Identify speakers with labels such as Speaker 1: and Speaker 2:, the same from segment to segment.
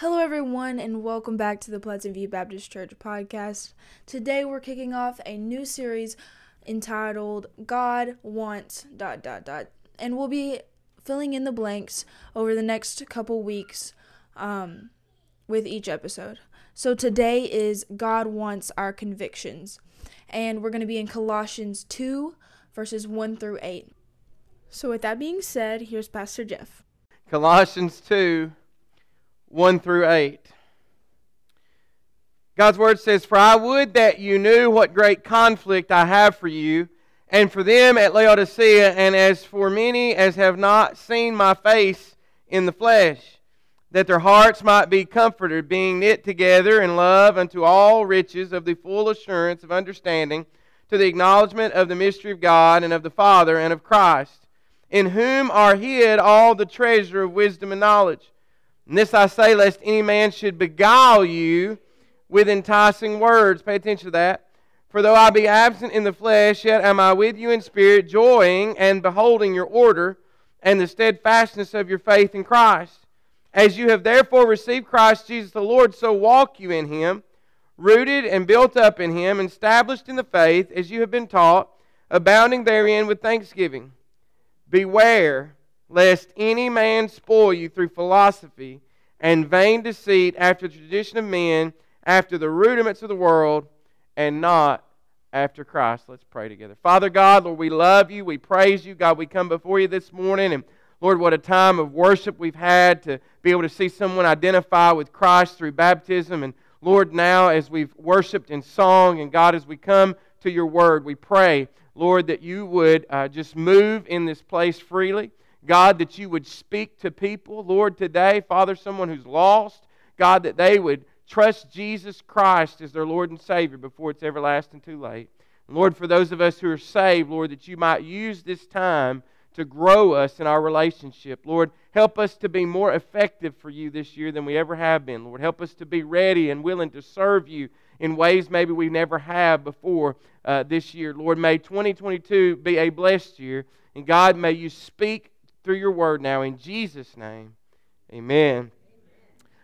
Speaker 1: Hello, everyone, and welcome back to the Pleasant View Baptist Church podcast. Today, we're kicking off a new series entitled God Wants dot dot dot, and we'll be filling in the blanks over the next couple weeks um, with each episode. So today is God wants our convictions, and we're going to be in Colossians two verses one through eight. So with that being said, here's Pastor Jeff.
Speaker 2: Colossians two 1 through 8. God's word says, For I would that you knew what great conflict I have for you, and for them at Laodicea, and as for many as have not seen my face in the flesh, that their hearts might be comforted, being knit together in love unto all riches of the full assurance of understanding, to the acknowledgement of the mystery of God and of the Father and of Christ, in whom are hid all the treasure of wisdom and knowledge. And this I say, lest any man should beguile you with enticing words. Pay attention to that. For though I be absent in the flesh, yet am I with you in spirit, joying and beholding your order and the steadfastness of your faith in Christ. As you have therefore received Christ Jesus the Lord, so walk you in him, rooted and built up in him, and established in the faith as you have been taught, abounding therein with thanksgiving. Beware lest any man spoil you through philosophy and vain deceit after the tradition of men, after the rudiments of the world, and not after Christ. Let's pray together. Father God, Lord, we love you. We praise you. God, we come before you this morning, and Lord, what a time of worship we've had to be able to see someone identify with Christ through baptism. And Lord, now as we've worshiped in song, and God, as we come to your word, we pray, Lord, that you would uh, just move in this place freely. God, that you would speak to people, Lord, today, Father, someone who's lost, God, that they would trust Jesus Christ as their Lord and Savior before it's everlasting too late. And Lord, for those of us who are saved, Lord, that you might use this time to grow us in our relationship. Lord, help us to be more effective for you this year than we ever have been. Lord, help us to be ready and willing to serve you in ways maybe we never have before uh, this year. Lord, may 2022 be a blessed year. And God, may you speak through your word now in Jesus' name. Amen.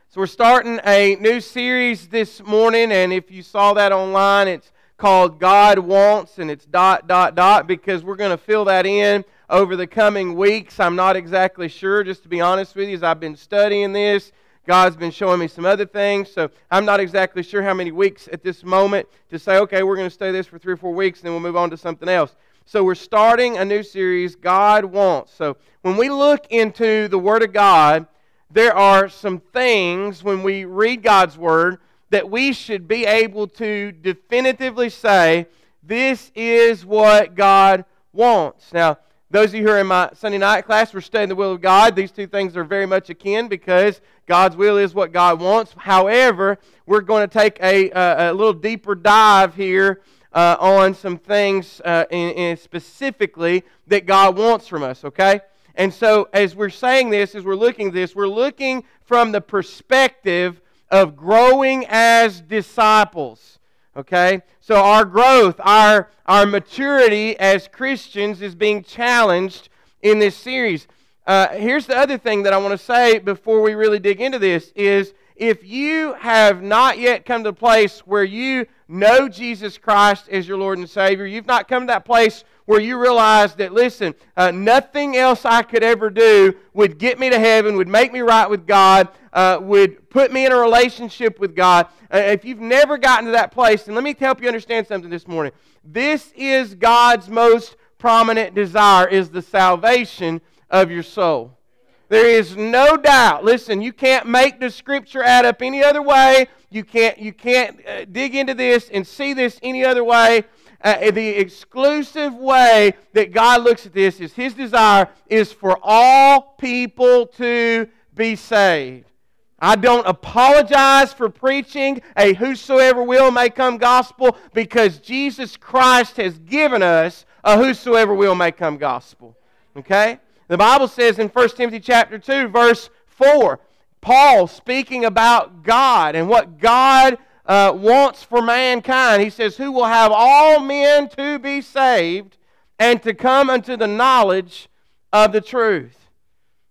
Speaker 2: So we're starting a new series this morning, and if you saw that online, it's called God Wants, and it's dot, dot, dot, because we're going to fill that in over the coming weeks. I'm not exactly sure, just to be honest with you, as I've been studying this. God's been showing me some other things, so I'm not exactly sure how many weeks at this moment to say, okay, we're going to study this for three or four weeks, and then we'll move on to something else. So we're starting a new series, God Wants. So when we look into the Word of God, there are some things when we read God's Word that we should be able to definitively say, this is what God wants. Now, those of you who are in my Sunday night class, we're studying the will of God. These two things are very much akin because God's will is what God wants. However, we're going to take a, a, a little deeper dive here uh, on some things uh, in, in specifically that God wants from us, okay? And so, as we're saying this, as we're looking at this, we're looking from the perspective of growing as disciples. Okay? So, our growth, our, our maturity as Christians is being challenged in this series. Uh, here's the other thing that I want to say before we really dig into this is if you have not yet come to a place where you know Jesus Christ as your Lord and Savior, you've not come to that place where you realize that, listen, uh, nothing else I could ever do would get me to heaven, would make me right with God, uh, would put me in a relationship with God. Uh, if you've never gotten to that place, and let me help you understand something this morning. This is God's most prominent desire, is the salvation of your soul. There is no doubt. Listen, you can't make the scripture add up any other way. You can't, you can't uh, dig into this and see this any other way. Uh, the exclusive way that God looks at this is His desire is for all people to be saved. I don't apologize for preaching a whosoever will may come gospel because Jesus Christ has given us a whosoever will may come gospel. Okay? The Bible says in 1 Timothy chapter 2, verse 4, Paul speaking about God and what God uh, wants for mankind. He says, Who will have all men to be saved and to come unto the knowledge of the truth.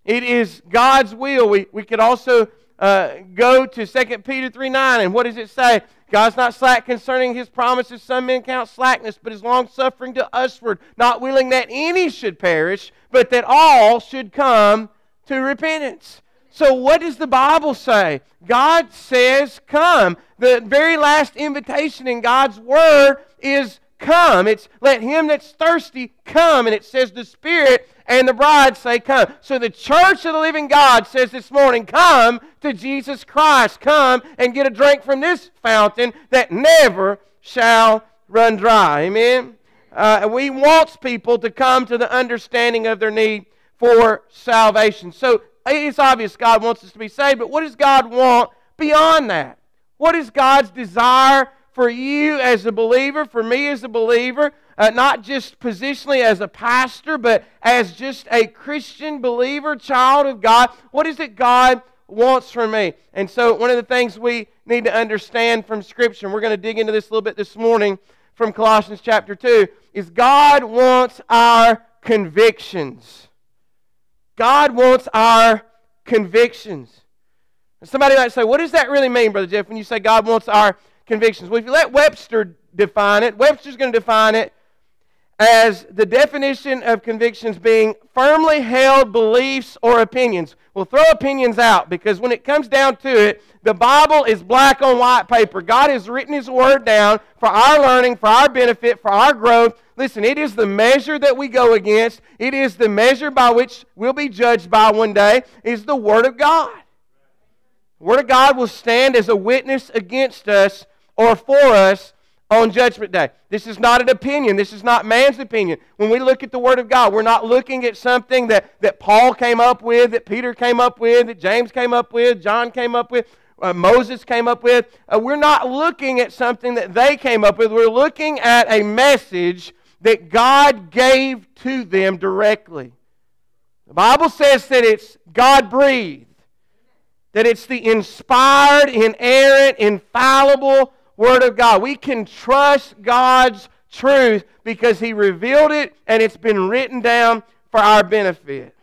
Speaker 2: It is God's will. We, we could also uh, go to 2 Peter 3 9, and what does it say? God's not slack concerning his promises. Some men count slackness, but is long suffering to usward, not willing that any should perish, but that all should come to repentance. So, what does the Bible say? God says, Come. The very last invitation in God's Word is come. It's let him that's thirsty come. And it says the Spirit and the bride say, Come. So the church of the living God says this morning, Come to Jesus Christ. Come and get a drink from this fountain that never shall run dry. Amen. Uh, we wants people to come to the understanding of their need for salvation. So it's obvious God wants us to be saved, but what does God want beyond that? What is God's desire for you as a believer, for me as a believer, uh, not just positionally as a pastor, but as just a Christian believer, child of God. What is it God wants from me? And so, one of the things we need to understand from Scripture, and we're going to dig into this a little bit this morning from Colossians chapter 2, is God wants our convictions. God wants our convictions. Somebody might say, What does that really mean, Brother Jeff, when you say God wants our convictions. Well, if you let Webster define it, Webster's going to define it as the definition of convictions being firmly held beliefs or opinions. We'll throw opinions out because when it comes down to it, the Bible is black on white paper. God has written His Word down for our learning, for our benefit, for our growth. Listen, it is the measure that we go against, it is the measure by which we'll be judged by one day, is the Word of God. The Word of God will stand as a witness against us or for us on Judgment Day. This is not an opinion. This is not man's opinion. When we look at the Word of God, we're not looking at something that, that Paul came up with, that Peter came up with, that James came up with, John came up with, uh, Moses came up with. Uh, we're not looking at something that they came up with. We're looking at a message that God gave to them directly. The Bible says that it's God breathed, that it's the inspired, inerrant, infallible Word of God. We can trust God's truth because He revealed it and it's been written down for our benefit.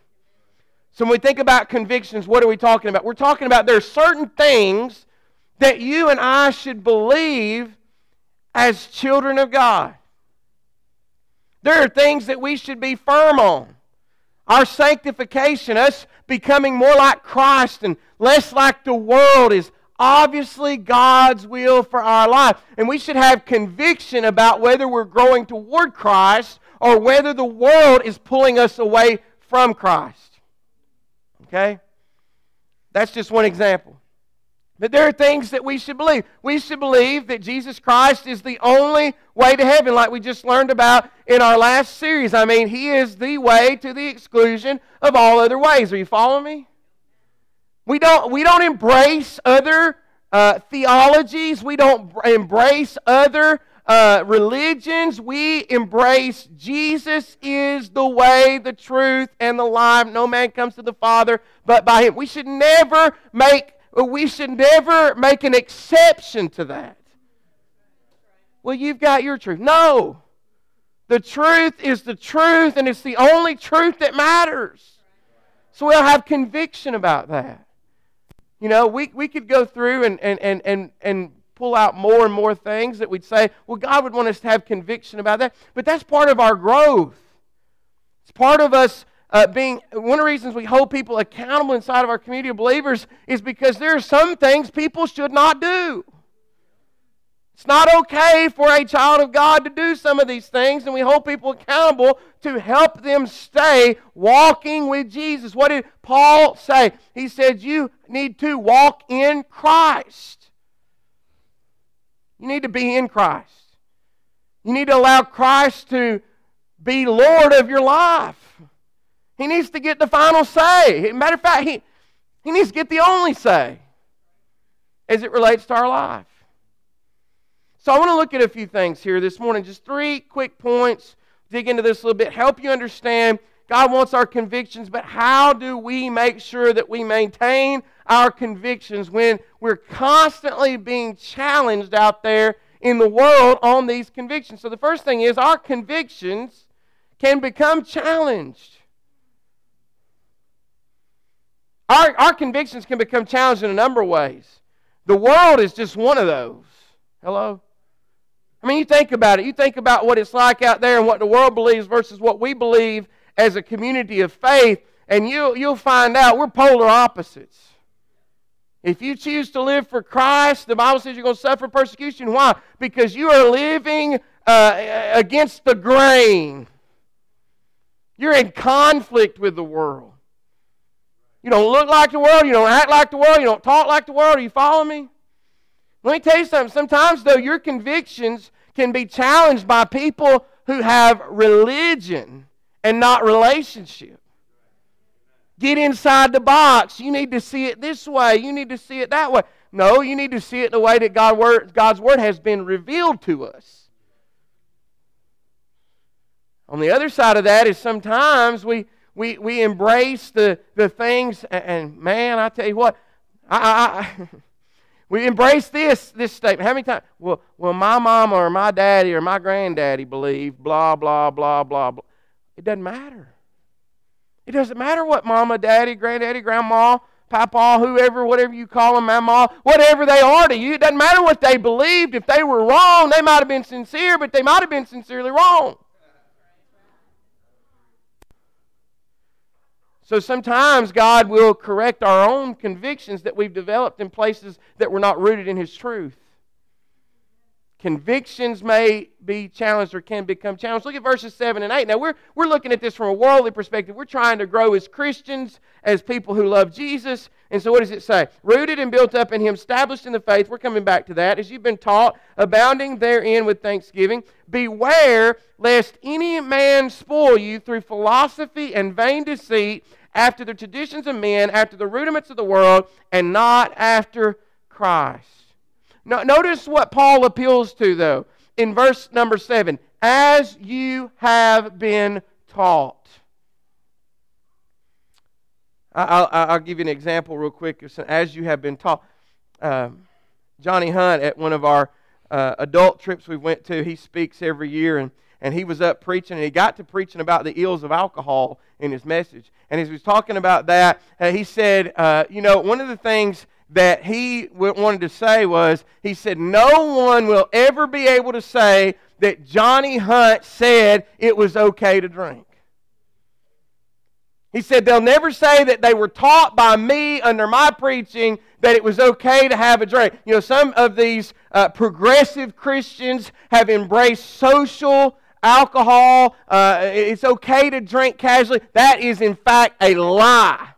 Speaker 2: So when we think about convictions, what are we talking about? We're talking about there are certain things that you and I should believe as children of God. There are things that we should be firm on. Our sanctification, us becoming more like Christ and less like the world, is obviously God's will for our life. And we should have conviction about whether we're growing toward Christ or whether the world is pulling us away from Christ. Okay? That's just one example. But there are things that we should believe. We should believe that Jesus Christ is the only way to heaven, like we just learned about in our last series. I mean, He is the way to the exclusion of all other ways. Are you following me? We don't, we don't embrace other uh, theologies. We don't embrace other uh, religions. We embrace Jesus is the way, the truth, and the life. No man comes to the Father but by Him. We should never make we should never make an exception to that. Well, you've got your truth. No. The truth is the truth, and it's the only truth that matters. So we'll have conviction about that. You know, we, we could go through and, and, and, and, and pull out more and more things that we'd say, well, God would want us to have conviction about that. But that's part of our growth. It's part of us uh, being, one of the reasons we hold people accountable inside of our community of believers is because there are some things people should not do. It's not okay for a child of God to do some of these things, and we hold people accountable to help them stay walking with Jesus. What did Paul say? He said, You need to walk in Christ. You need to be in Christ. You need to allow Christ to be Lord of your life. He needs to get the final say. Matter of fact, he, he needs to get the only say as it relates to our life. So I want to look at a few things here this morning, just three quick points, dig into this a little bit, help you understand God wants our convictions, but how do we make sure that we maintain our convictions when we're constantly being challenged out there in the world on these convictions? So the first thing is our convictions can become challenged. our, our convictions can become challenged in a number of ways. The world is just one of those. Hello? I mean, you think about it. You think about what it's like out there and what the world believes versus what we believe as a community of faith, and you, you'll find out we're polar opposites. If you choose to live for Christ, the Bible says you're going to suffer persecution. Why? Because you are living uh, against the grain. You're in conflict with the world. You don't look like the world. You don't act like the world. You don't talk like the world. Are you following me? Let me tell you something. Sometimes, though, your convictions can be challenged by people who have religion and not relationship. Get inside the box. You need to see it this way. You need to see it that way. No, you need to see it the way that God word, God's Word has been revealed to us. On the other side of that is sometimes we, we, we embrace the, the things, and, and man, I tell you what, I, I, I we embrace this, this statement. How many times? Well, well, my mama or my daddy or my granddaddy believed blah, blah, blah, blah, blah. It doesn't matter. It doesn't matter what mama, daddy, granddaddy, grandma, papa, whoever, whatever you call them, mama, whatever they are to you. It doesn't matter what they believed. If they were wrong, they might have been sincere, but they might have been sincerely wrong. So sometimes God will correct our own convictions that we've developed in places that were not rooted in His truth. Convictions may be challenged or can become challenged. Look at verses 7 and 8. Now, we're, we're looking at this from a worldly perspective. We're trying to grow as Christians, as people who love Jesus. And so, what does it say? Rooted and built up in Him, established in the faith. We're coming back to that. As you've been taught, abounding therein with thanksgiving. Beware lest any man spoil you through philosophy and vain deceit, after the traditions of men, after the rudiments of the world, and not after Christ. Now, notice what Paul appeals to, though, in verse number 7 as you have been taught. I'll, I'll give you an example real quick. As you have been taught. Um, Johnny Hunt, at one of our uh, adult trips we went to, he speaks every year, and, and he was up preaching, and he got to preaching about the ills of alcohol in his message. And as he was talking about that, uh, he said, uh, you know, one of the things that he wanted to say was he said, No one will ever be able to say that Johnny Hunt said it was okay to drink. He said, They'll never say that they were taught by me under my preaching that it was okay to have a drink. You know, some of these uh, progressive Christians have embraced social alcohol. Uh, it's okay to drink casually. That is, in fact, a lie.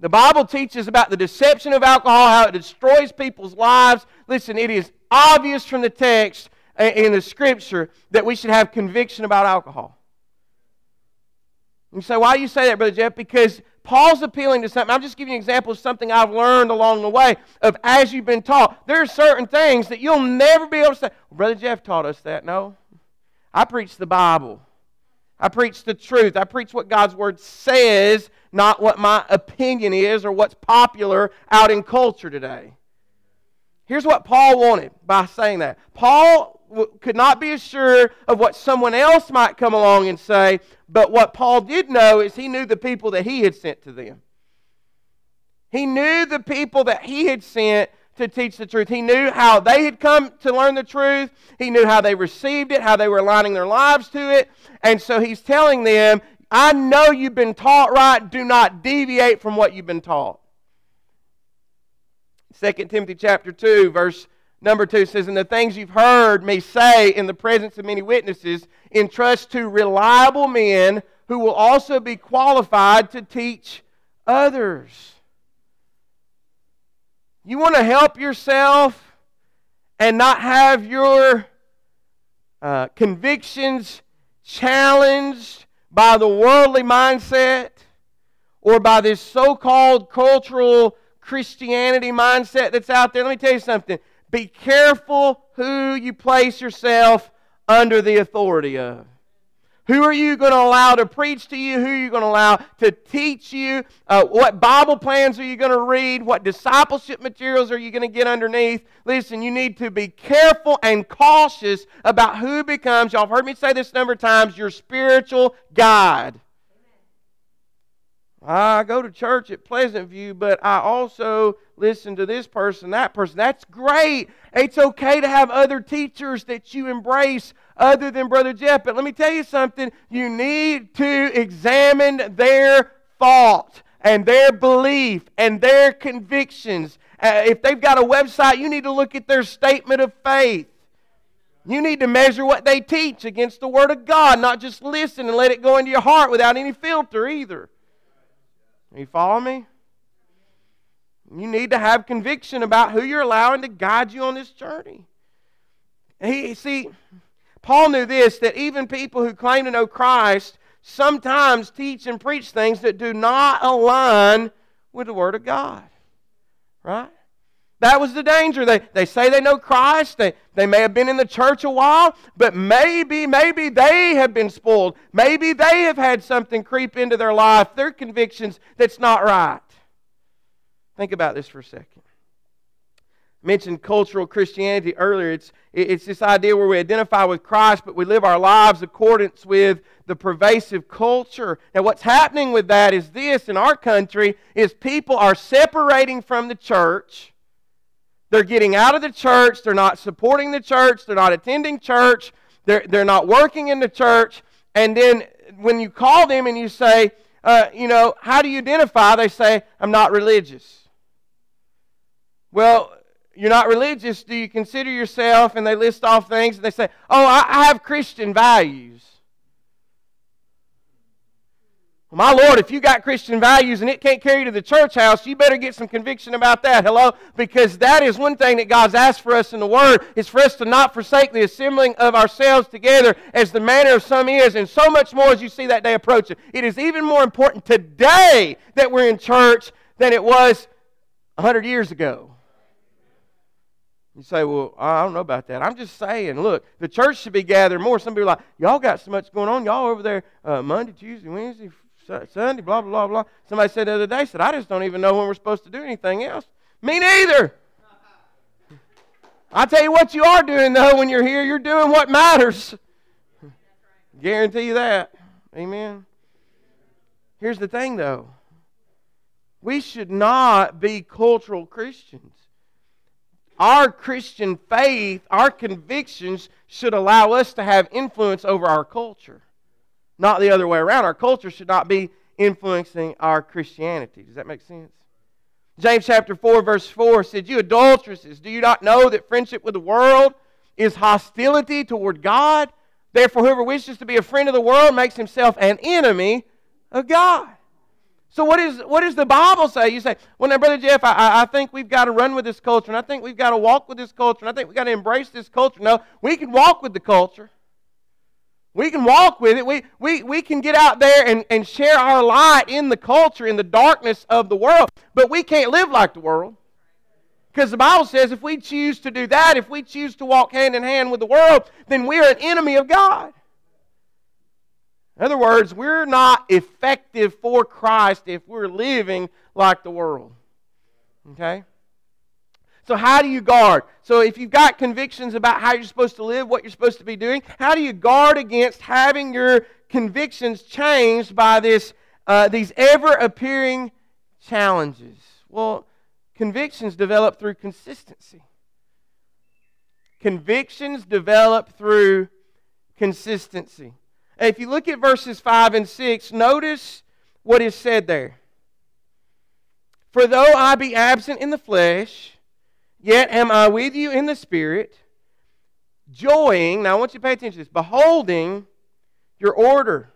Speaker 2: The Bible teaches about the deception of alcohol, how it destroys people's lives. Listen, it is obvious from the text in the scripture that we should have conviction about alcohol. You say, why do you say that, Brother Jeff? Because Paul's appealing to something. I'm just giving you an example of something I've learned along the way of as you've been taught. There are certain things that you'll never be able to say. Brother Jeff taught us that. No. I preach the Bible. I preach the truth. I preach what God's Word says, not what my opinion is or what's popular out in culture today. Here's what Paul wanted by saying that. Paul could not be assured of what someone else might come along and say, but what Paul did know is he knew the people that he had sent to them. He knew the people that he had sent to teach the truth. He knew how they had come to learn the truth. He knew how they received it, how they were aligning their lives to it. And so he's telling them, I know you've been taught right. Do not deviate from what you've been taught. 2 Timothy chapter 2, verse number 2 says, And the things you've heard me say in the presence of many witnesses, entrust to reliable men who will also be qualified to teach others. You want to help yourself and not have your uh, convictions challenged by the worldly mindset or by this so called cultural Christianity mindset that's out there. Let me tell you something. Be careful who you place yourself under the authority of. Who are you going to allow to preach to you? Who are you going to allow to teach you? Uh, what Bible plans are you going to read? What discipleship materials are you going to get underneath? Listen, you need to be careful and cautious about who becomes, y'all have heard me say this a number of times, your spiritual guide. I go to church at Pleasant View, but I also listen to this person, that person. That's great. It's okay to have other teachers that you embrace other than Brother Jeff. But let me tell you something. You need to examine their thought and their belief and their convictions. Uh, if they've got a website, you need to look at their statement of faith. You need to measure what they teach against the Word of God, not just listen and let it go into your heart without any filter either. You follow me? You need to have conviction about who you're allowing to guide you on this journey. He, see, Paul knew this that even people who claim to know Christ sometimes teach and preach things that do not align with the Word of God. Right? That was the danger. They, they say they know Christ. They, they may have been in the church a while, but maybe, maybe they have been spoiled. Maybe they have had something creep into their life, their convictions that's not right. Think about this for a second. I mentioned cultural Christianity earlier. It's, it's this idea where we identify with Christ, but we live our lives accordance with the pervasive culture. Now, what's happening with that is this in our country is people are separating from the church they're getting out of the church. They're not supporting the church. They're not attending church. They're, they're not working in the church. And then when you call them and you say, uh, you know, how do you identify? They say, I'm not religious. Well, you're not religious. Do you consider yourself? And they list off things and they say, oh, I, I have Christian values. My Lord, if you got Christian values and it can't carry you to the church house, you better get some conviction about that. Hello? Because that is one thing that God's asked for us in the Word, is for us to not forsake the assembling of ourselves together as the manner of some is, and so much more as you see that day approaching. It is even more important today that we're in church than it was 100 years ago. You say, well, I don't know about that. I'm just saying, look, the church should be gathered more. Some people are like, y'all got so much going on. Y'all over there uh, Monday, Tuesday, Wednesday, Sunday, blah, blah, blah. Somebody said the other day, said, I just don't even know when we're supposed to do anything else. Me neither. I tell you what you are doing, though, when you're here, you're doing what matters. Guarantee you that. Amen. Here's the thing, though. We should not be cultural Christians. Our Christian faith, our convictions should allow us to have influence over our culture not the other way around. Our culture should not be influencing our Christianity. Does that make sense? James chapter 4, verse 4 said, You adulteresses, do you not know that friendship with the world is hostility toward God? Therefore, whoever wishes to be a friend of the world makes himself an enemy of God. So, what, is, what does the Bible say? You say, Well, now, Brother Jeff, I, I think we've got to run with this culture, and I think we've got to walk with this culture, and I think we've got to embrace this culture. No, we can walk with the culture. We can walk with it. We, we, we can get out there and, and share our light in the culture, in the darkness of the world. But we can't live like the world. Because the Bible says if we choose to do that, if we choose to walk hand in hand with the world, then we're an enemy of God. In other words, we're not effective for Christ if we're living like the world. Okay? So, how do you guard? So, if you've got convictions about how you're supposed to live, what you're supposed to be doing, how do you guard against having your convictions changed by this, uh, these ever appearing challenges? Well, convictions develop through consistency. Convictions develop through consistency. If you look at verses 5 and 6, notice what is said there. For though I be absent in the flesh, Yet am I with you in the Spirit, joying, now I want you to pay attention to this, beholding your order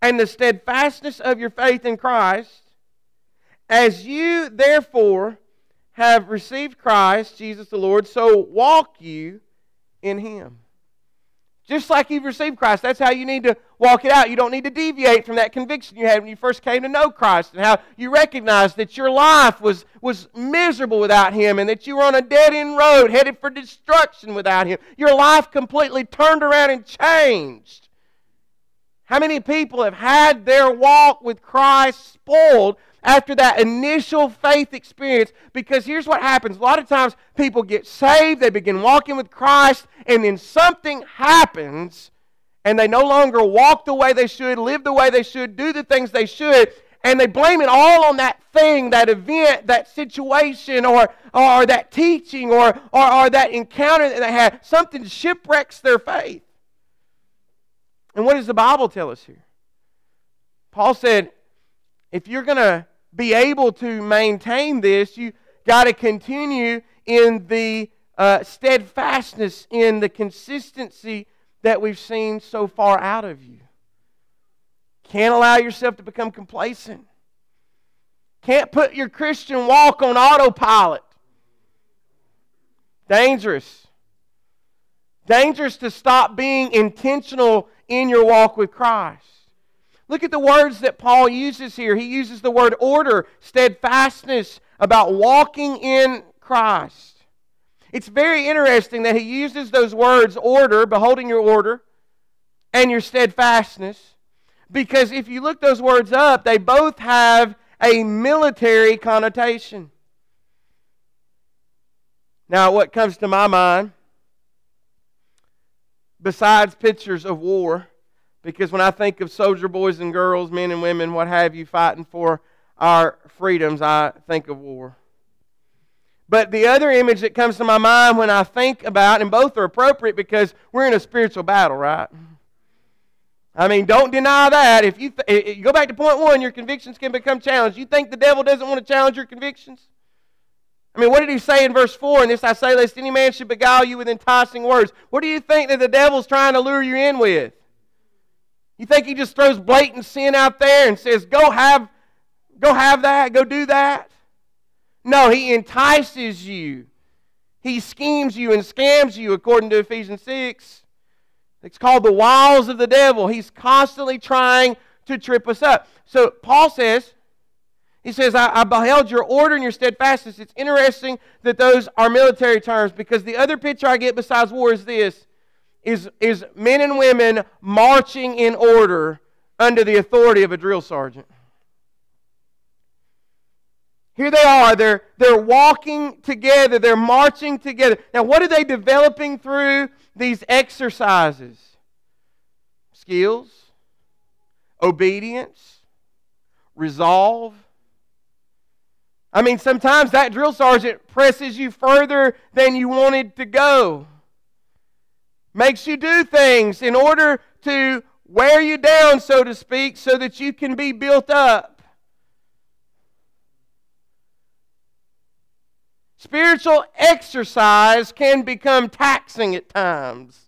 Speaker 2: and the steadfastness of your faith in Christ, as you therefore have received Christ, Jesus the Lord, so walk you in him. Just like you've received Christ, that's how you need to walk it out. You don't need to deviate from that conviction you had when you first came to know Christ and how you recognized that your life was, was miserable without Him and that you were on a dead end road headed for destruction without Him. Your life completely turned around and changed. How many people have had their walk with Christ spoiled after that initial faith experience. Because here's what happens a lot of times people get saved, they begin walking with Christ, and then something happens, and they no longer walk the way they should, live the way they should, do the things they should. and they blame it all on that thing, that event, that situation, or, or that teaching, or, or, or that encounter that they had. Something shipwrecks their faith. And what does the Bible tell us here? Paul said, if you're going to be able to maintain this, you got to continue in the uh, steadfastness, in the consistency that we've seen so far out of you. Can't allow yourself to become complacent. Can't put your Christian walk on autopilot. Dangerous. Dangerous to stop being intentional in your walk with Christ. Look at the words that Paul uses here. He uses the word order, steadfastness, about walking in Christ. It's very interesting that he uses those words, order, beholding your order, and your steadfastness, because if you look those words up, they both have a military connotation. Now, what comes to my mind, besides pictures of war, because when I think of soldier boys and girls, men and women, what have you, fighting for our freedoms, I think of war. But the other image that comes to my mind when I think about, and both are appropriate because we're in a spiritual battle, right? I mean, don't deny that. If you, th- if you go back to point one, your convictions can become challenged. You think the devil doesn't want to challenge your convictions? I mean, what did he say in verse 4? And this I say, lest any man should beguile you with enticing words. What do you think that the devil's trying to lure you in with? You think he just throws blatant sin out there and says, go have, go have that, go do that? No, he entices you. He schemes you and scams you, according to Ephesians 6. It's called the wiles of the devil. He's constantly trying to trip us up. So Paul says, he says, I, I, beheld your order and your steadfastness. It's interesting that those are military terms because the other picture I get besides war is this is, is men and women marching in order under the authority of a drill sergeant. Here they are. They're, they're walking together. They're marching together. Now, what are they developing through these exercises? Skills, obedience, resolve. I mean, sometimes that drill sergeant presses you further than you wanted to go, makes you do things in order to wear you down, so to speak, so that you can be built up. Spiritual exercise can become taxing at times.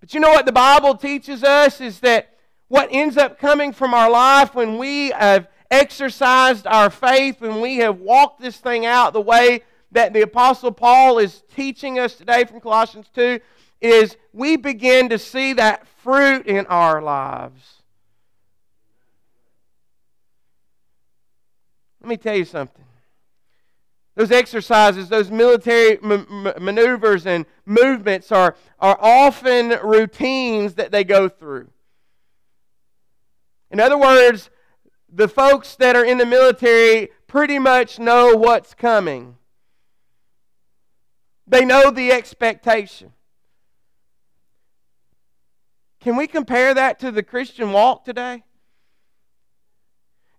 Speaker 2: But you know what the Bible teaches us is that what ends up coming from our life when we have exercised our faith, when we have walked this thing out the way that the Apostle Paul is teaching us today from Colossians 2, is we begin to see that fruit in our lives. Let me tell you something. Those exercises, those military maneuvers and movements are, are often routines that they go through. In other words, the folks that are in the military pretty much know what's coming. They know the expectation. Can we compare that to the Christian walk today?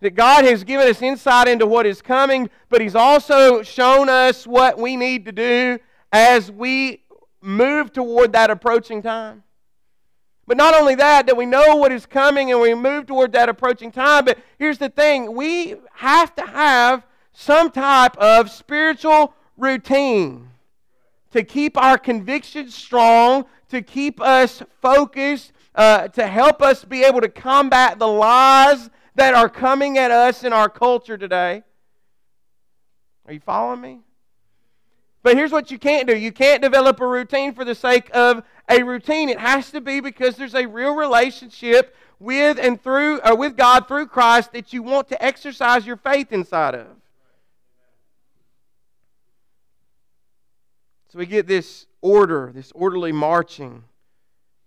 Speaker 2: That God has given us insight into what is coming, but He's also shown us what we need to do as we move toward that approaching time. But not only that, that we know what is coming and we move toward that approaching time, but here's the thing we have to have some type of spiritual routine to keep our convictions strong, to keep us focused, uh, to help us be able to combat the lies that are coming at us in our culture today. Are you following me? But here's what you can't do you can't develop a routine for the sake of a routine. It has to be because there's a real relationship with and through or uh, with God through Christ that you want to exercise your faith inside of. So we get this order, this orderly marching.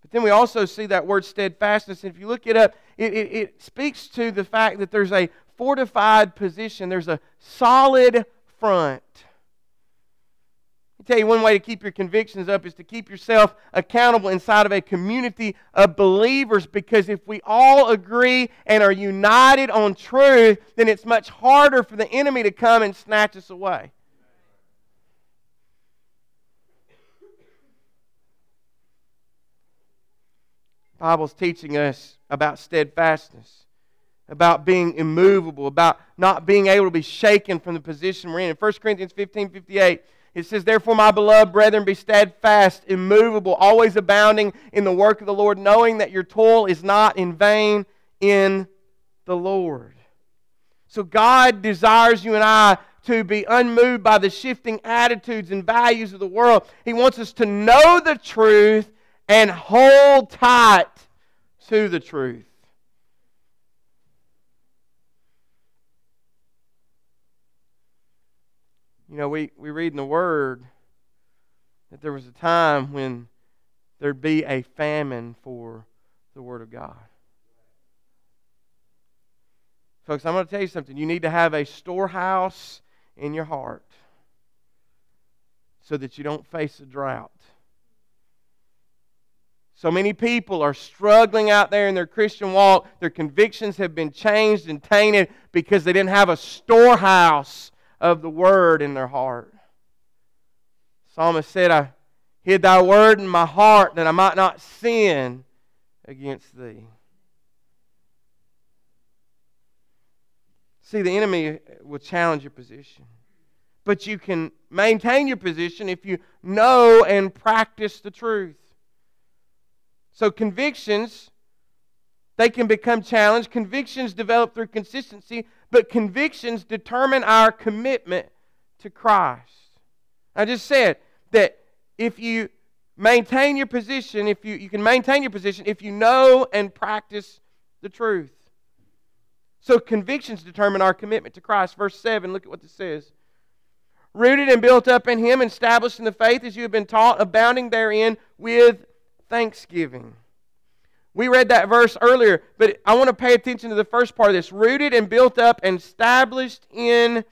Speaker 2: But then we also see that word steadfastness. And if you look it up, it, it, it speaks to the fact that there's a fortified position, there's a solid front. I tell you one way to keep your convictions up is to keep yourself accountable inside of a community of believers because if we all agree and are united on truth, then it's much harder for the enemy to come and snatch us away. Bible's teaching us about steadfastness, about being immovable, about not being able to be shaken from the position we're in. In 1 Corinthians 15 58, it says, Therefore, my beloved brethren, be steadfast, immovable, always abounding in the work of the Lord, knowing that your toil is not in vain in the Lord. So, God desires you and I to be unmoved by the shifting attitudes and values of the world. He wants us to know the truth and hold tight to the truth. You know, we, we read in the Word that there was a time when there'd be a famine for the Word of God. Folks, I'm going to tell you something. You need to have a storehouse in your heart so that you don't face a drought. So many people are struggling out there in their Christian walk. Their convictions have been changed and tainted because they didn't have a storehouse of the Word in their heart. Psalmist said, I hid thy word in my heart that I might not sin against thee. See, the enemy will challenge your position. But you can maintain your position if you know and practice the truth. So convictions, they can become challenged. Convictions develop through consistency, but convictions determine our commitment to Christ. I just said that if you maintain your position, if you, you can maintain your position if you know and practice the truth. So convictions determine our commitment to Christ. Verse 7, look at what this says. Rooted and built up in Him, established in the faith as you have been taught, abounding therein with thanksgiving. We read that verse earlier, but I want to pay attention to the first part of this rooted and built up and established in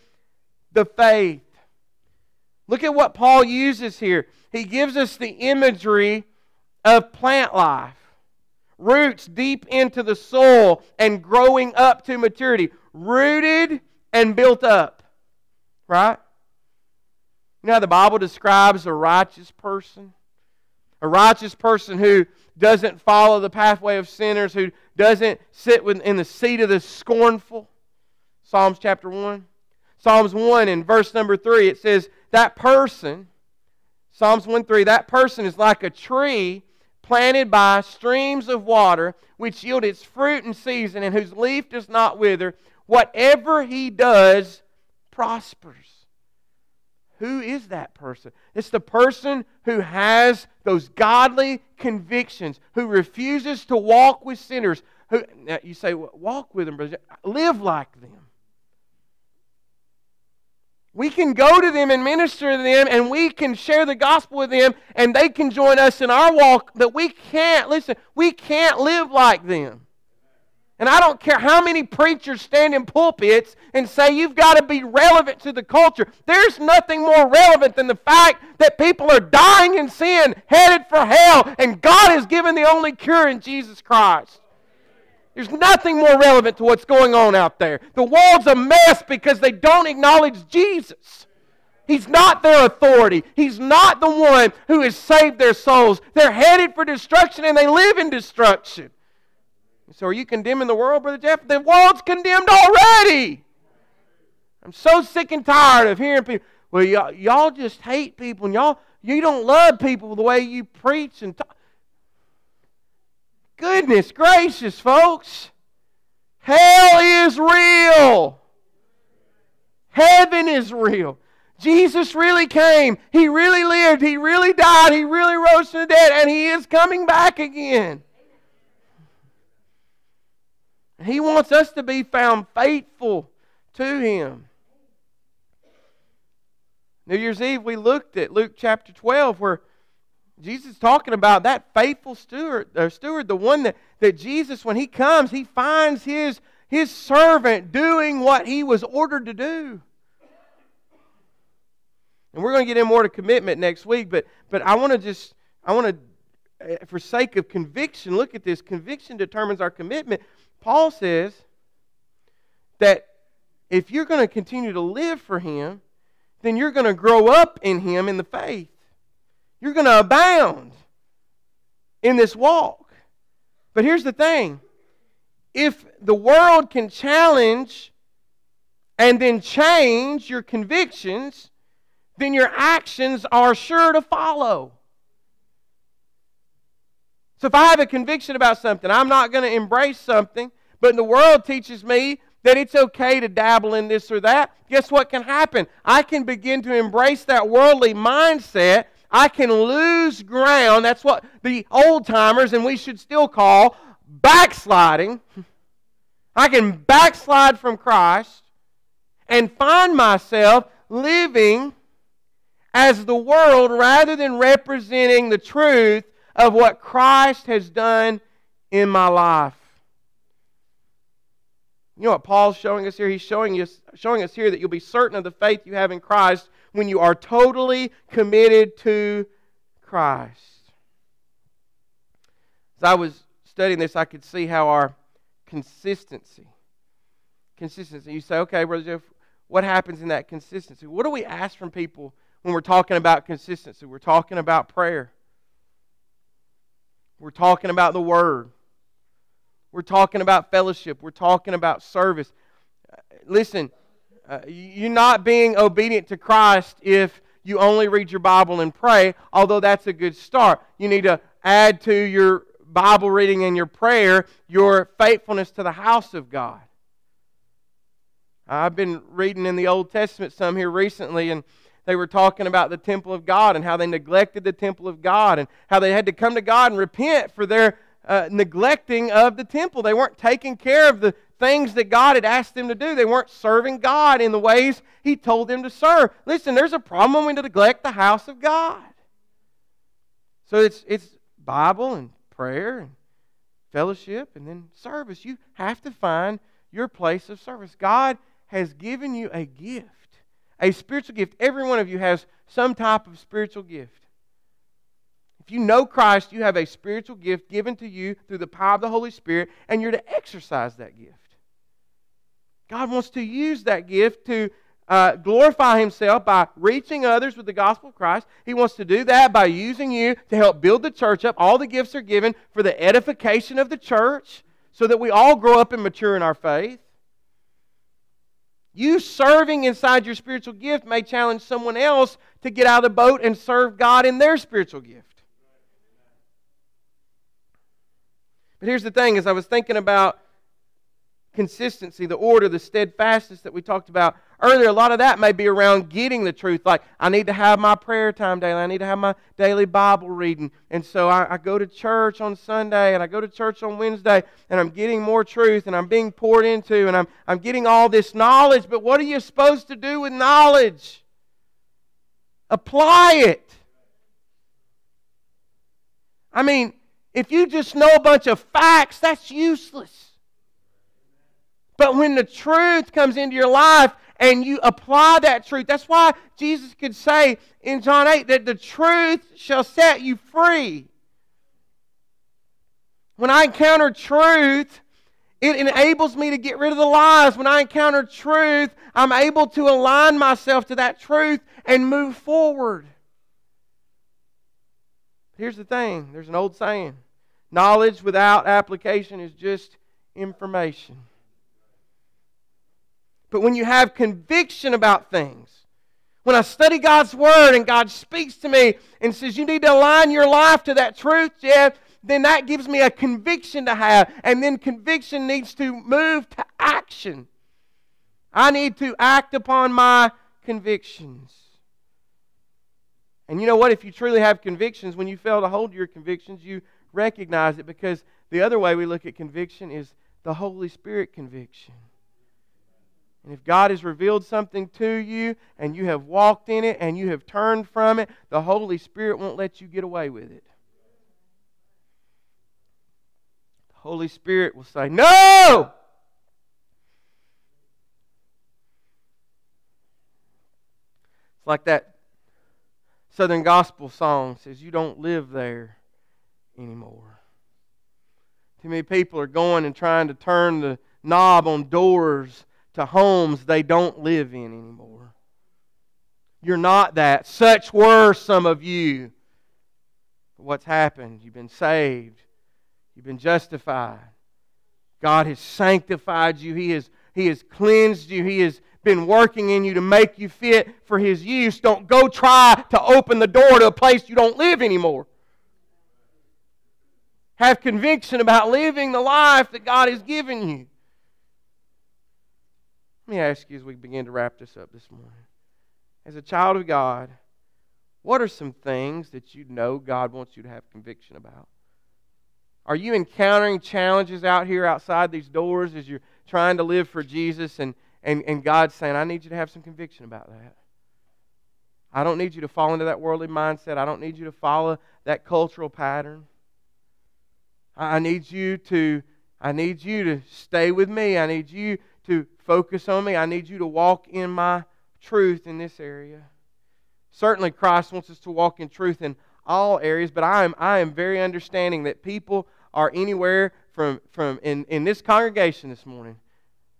Speaker 2: the faith. Look at what Paul uses here. He gives us the imagery of plant life roots deep into the soil and growing up to maturity, rooted and built up. Right? You know how the Bible describes a righteous person? A righteous person who doesn't follow the pathway of sinners, who doesn't sit in the seat of the scornful. Psalms chapter 1. Psalms 1 in verse number 3, it says, That person, Psalms 1 3, that person is like a tree planted by streams of water, which yield its fruit in season, and whose leaf does not wither. Whatever he does prospers. Who is that person? It's the person who has those godly convictions, who refuses to walk with sinners. Who, now you say, walk with them. Live like them. We can go to them and minister to them, and we can share the gospel with them, and they can join us in our walk, but we can't, listen, we can't live like them. And I don't care how many preachers stand in pulpits and say you've got to be relevant to the culture. There's nothing more relevant than the fact that people are dying in sin, headed for hell, and God has given the only cure in Jesus Christ. There's nothing more relevant to what's going on out there. The world's a mess because they don't acknowledge Jesus. He's not their authority. He's not the one who has saved their souls. They're headed for destruction and they live in destruction. So are you condemning the world, Brother Jeff? The world's condemned already. I'm so sick and tired of hearing people, well, y'all, y'all just hate people and y'all, you don't love people the way you preach and talk. Goodness gracious, folks. Hell is real. Heaven is real. Jesus really came. He really lived. He really died. He really rose from the dead. And He is coming back again. He wants us to be found faithful to Him. New Year's Eve, we looked at Luke chapter 12, where Jesus is talking about that faithful steward, uh, steward, the one that, that Jesus, when he comes, he finds his, his servant doing what he was ordered to do. And we're going to get in more to commitment next week, but, but I want to just, I want to, uh, for sake of conviction, look at this. Conviction determines our commitment. Paul says that if you're going to continue to live for Him, then you're going to grow up in Him in the faith. You're going to abound in this walk. But here's the thing if the world can challenge and then change your convictions, then your actions are sure to follow. So if I have a conviction about something, I'm not going to embrace something, but the world teaches me that it's okay to dabble in this or that, guess what can happen? I can begin to embrace that worldly mindset. I can lose ground. That's what the old timers, and we should still call backsliding. I can backslide from Christ and find myself living as the world rather than representing the truth of what Christ has done in my life. You know what Paul's showing us here? He's showing us, showing us here that you'll be certain of the faith you have in Christ when you are totally committed to Christ. As I was studying this, I could see how our consistency, consistency, you say, okay, Brother Jeff, what happens in that consistency? What do we ask from people when we're talking about consistency? We're talking about prayer. We're talking about the Word. We're talking about fellowship. We're talking about service. Listen, uh, you're not being obedient to Christ if you only read your Bible and pray, although that's a good start. You need to add to your Bible reading and your prayer your faithfulness to the house of God. I've been reading in the Old Testament some here recently, and they were talking about the temple of God and how they neglected the temple of God and how they had to come to God and repent for their uh, neglecting of the temple. They weren't taking care of the things that God had asked them to do. They weren't serving God in the ways He told them to serve. Listen, there's a problem when we neglect the house of God. So it's, it's Bible and prayer and fellowship and then service. You have to find your place of service. God has given you a gift, a spiritual gift. Every one of you has some type of spiritual gift. If you know Christ, you have a spiritual gift given to you through the power of the Holy Spirit, and you're to exercise that gift. God wants to use that gift to uh, glorify Himself by reaching others with the gospel of Christ. He wants to do that by using you to help build the church up. All the gifts are given for the edification of the church so that we all grow up and mature in our faith. You serving inside your spiritual gift may challenge someone else to get out of the boat and serve God in their spiritual gift. But here's the thing as I was thinking about consistency, the order, the steadfastness that we talked about earlier, a lot of that may be around getting the truth. Like, I need to have my prayer time daily. I need to have my daily Bible reading. And so I, I, go to church on Sunday and I go to church on Wednesday and I'm getting more truth and I'm being poured into and I'm, I'm getting all this knowledge. But what are you supposed to do with knowledge? Apply it. I mean, if you just know a bunch of facts, that's useless. But when the truth comes into your life and you apply that truth, that's why Jesus could say in John 8 that the truth shall set you free. When I encounter truth, it enables me to get rid of the lies. When I encounter truth, I'm able to align myself to that truth and move forward. Here's the thing there's an old saying knowledge without application is just information. But when you have conviction about things, when I study God's Word and God speaks to me and says, you need to align your life to that truth, Jeff, then that gives me a conviction to have. And then conviction needs to move to action. I need to act upon my convictions. And you know what? If you truly have convictions, when you fail to hold your convictions, you recognize it because the other way we look at conviction is the Holy Spirit conviction. And if God has revealed something to you and you have walked in it and you have turned from it, the Holy Spirit won't let you get away with it. The Holy Spirit will say, No! It's like that Southern gospel song says, You don't live there anymore. Too many people are going and trying to turn the knob on doors to homes they don't live in anymore. You're not that. Such were some of you. What's happened? You've been saved, you've been justified. God has sanctified you, He has, he has cleansed you, He has been working in you to make you fit for His use. Don't go try to open the door to a place you don't live anymore. Have conviction about living the life that God has given you. Let me ask you as we begin to wrap this up this morning. As a child of God, what are some things that you know God wants you to have conviction about? Are you encountering challenges out here outside these doors as you're trying to live for Jesus and, and, and God's saying, I need you to have some conviction about that? I don't need you to fall into that worldly mindset. I don't need you to follow that cultural pattern. I need you to I need you to stay with me. I need you to focus on me. I need you to walk in my truth in this area. Certainly Christ wants us to walk in truth in all areas, but I am I am very understanding that people are anywhere from from in, in this congregation this morning.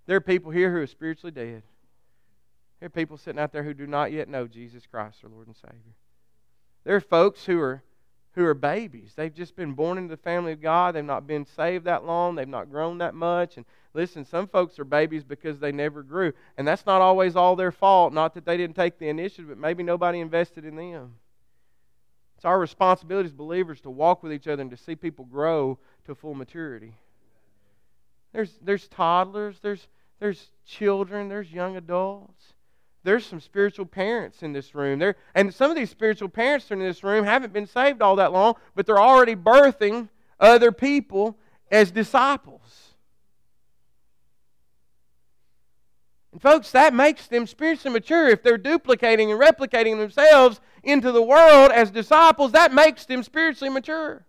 Speaker 2: There are people here who are spiritually dead. There are people sitting out there who do not yet know Jesus Christ, our Lord and Savior. There are folks who are who are babies. They've just been born into the family of God. They've not been saved that long. They've not grown that much. And listen, some folks are babies because they never grew. And that's not always all their fault. Not that they didn't take the initiative, but maybe nobody invested in them. It's our responsibility as believers to walk with each other and to see people grow to full maturity. There's, there's toddlers, there's, there's children, there's young adults there's some spiritual parents in this room. There, and some of these spiritual parents in this room haven't been saved all that long, but they're already birthing other people as disciples. And folks, that makes them spiritually mature. If they're duplicating and replicating themselves into the world as disciples, that makes them spiritually mature.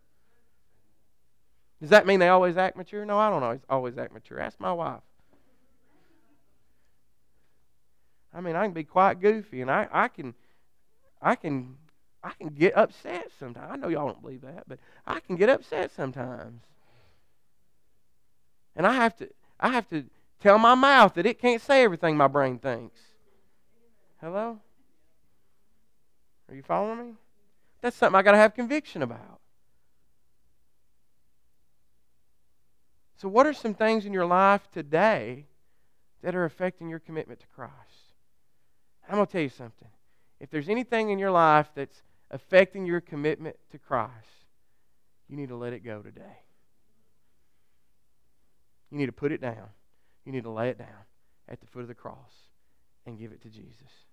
Speaker 2: Does that mean they always act mature? No, I don't always, always act mature. Ask my wife. I mean, I can be quite goofy, and I, I can, I can, I can get upset sometimes. I know y'all don't believe that, but I can get upset sometimes, and I have to, I have to tell my mouth that it can't say everything my brain thinks. Hello? Are you following me? That's something I got to have conviction about. So, what are some things in your life today that are affecting your commitment to Christ? I'm going to tell you something. If there's anything in your life that's affecting your commitment to Christ, you need to let it go today. You need to put it down. You need to lay it down at the foot of the cross and give it to Jesus.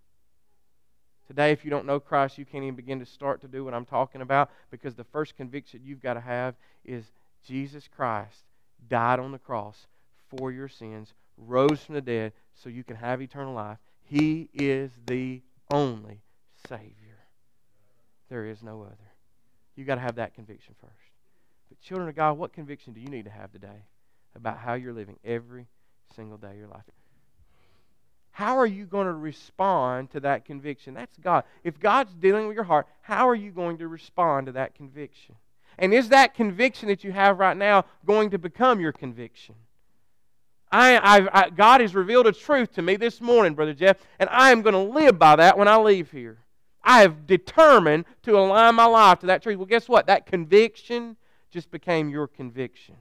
Speaker 2: Today, if you don't know Christ, you can't even begin to start to do what I'm talking about because the first conviction you've got to have is Jesus Christ died on the cross for your sins, rose from the dead so you can have eternal life, he is the only Savior. There is no other. You've got to have that conviction first. But, children of God, what conviction do you need to have today about how you're living every single day of your life? How are you going to respond to that conviction? That's God. If God's dealing with your heart, how are you going to respond to that conviction? And is that conviction that you have right now going to become your conviction? I, I, God has revealed a truth to me this morning, Brother Jeff, and I am going to live by that when I leave here. I have determined to align my life to that truth. Well, guess what? That conviction just became your conviction.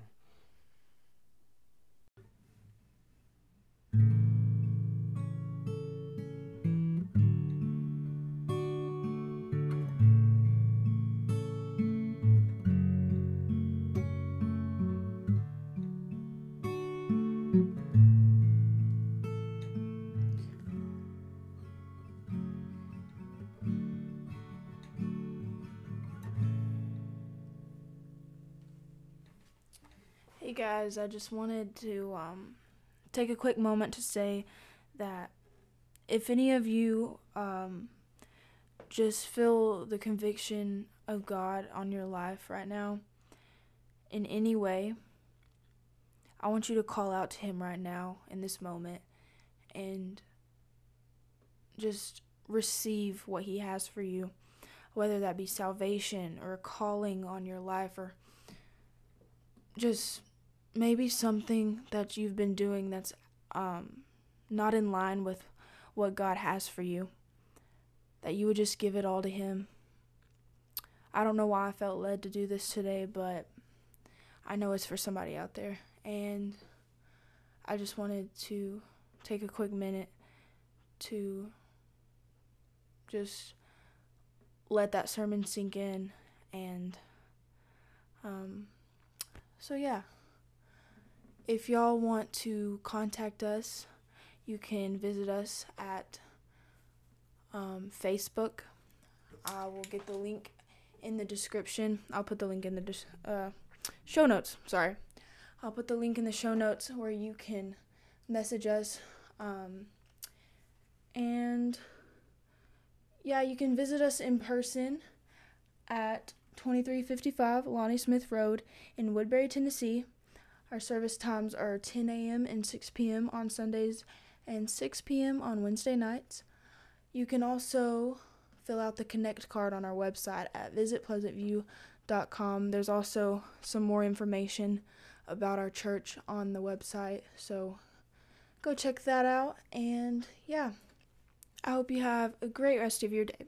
Speaker 1: Hey guys, I just wanted to um, take a quick moment to say that if any of you um, just feel the conviction of God on your life right now in any way, I want you to call out to Him right now in this moment and just receive what He has for you. whether that be salvation or a calling on your life or just maybe something that you've been doing that's um, not in line with what God has for you, that you would just give it all to Him. I don't know why I felt led to do this today, but I know it's for somebody out there. And I just wanted to take a quick minute to just let that sermon sink in and um, so yeah if y'all want to contact us you can visit us at um, facebook. I will get the link in the description. I'll put the link in the des- uh, show notes sorry. I'll put the link in the show notes where you can message us um, and yeah, you can visit us in person at 2355 Lonnie Smith Road in Woodbury, Tennessee. Our service times are 10 a.m. and 6 p.m. on Sundays and 6 p.m. on Wednesday nights. You can also fill out the Connect card on our website at visitpleasantview.com. There's also some more information about our church on the website, so go check that out. And yeah. I hope you have a great rest of your day.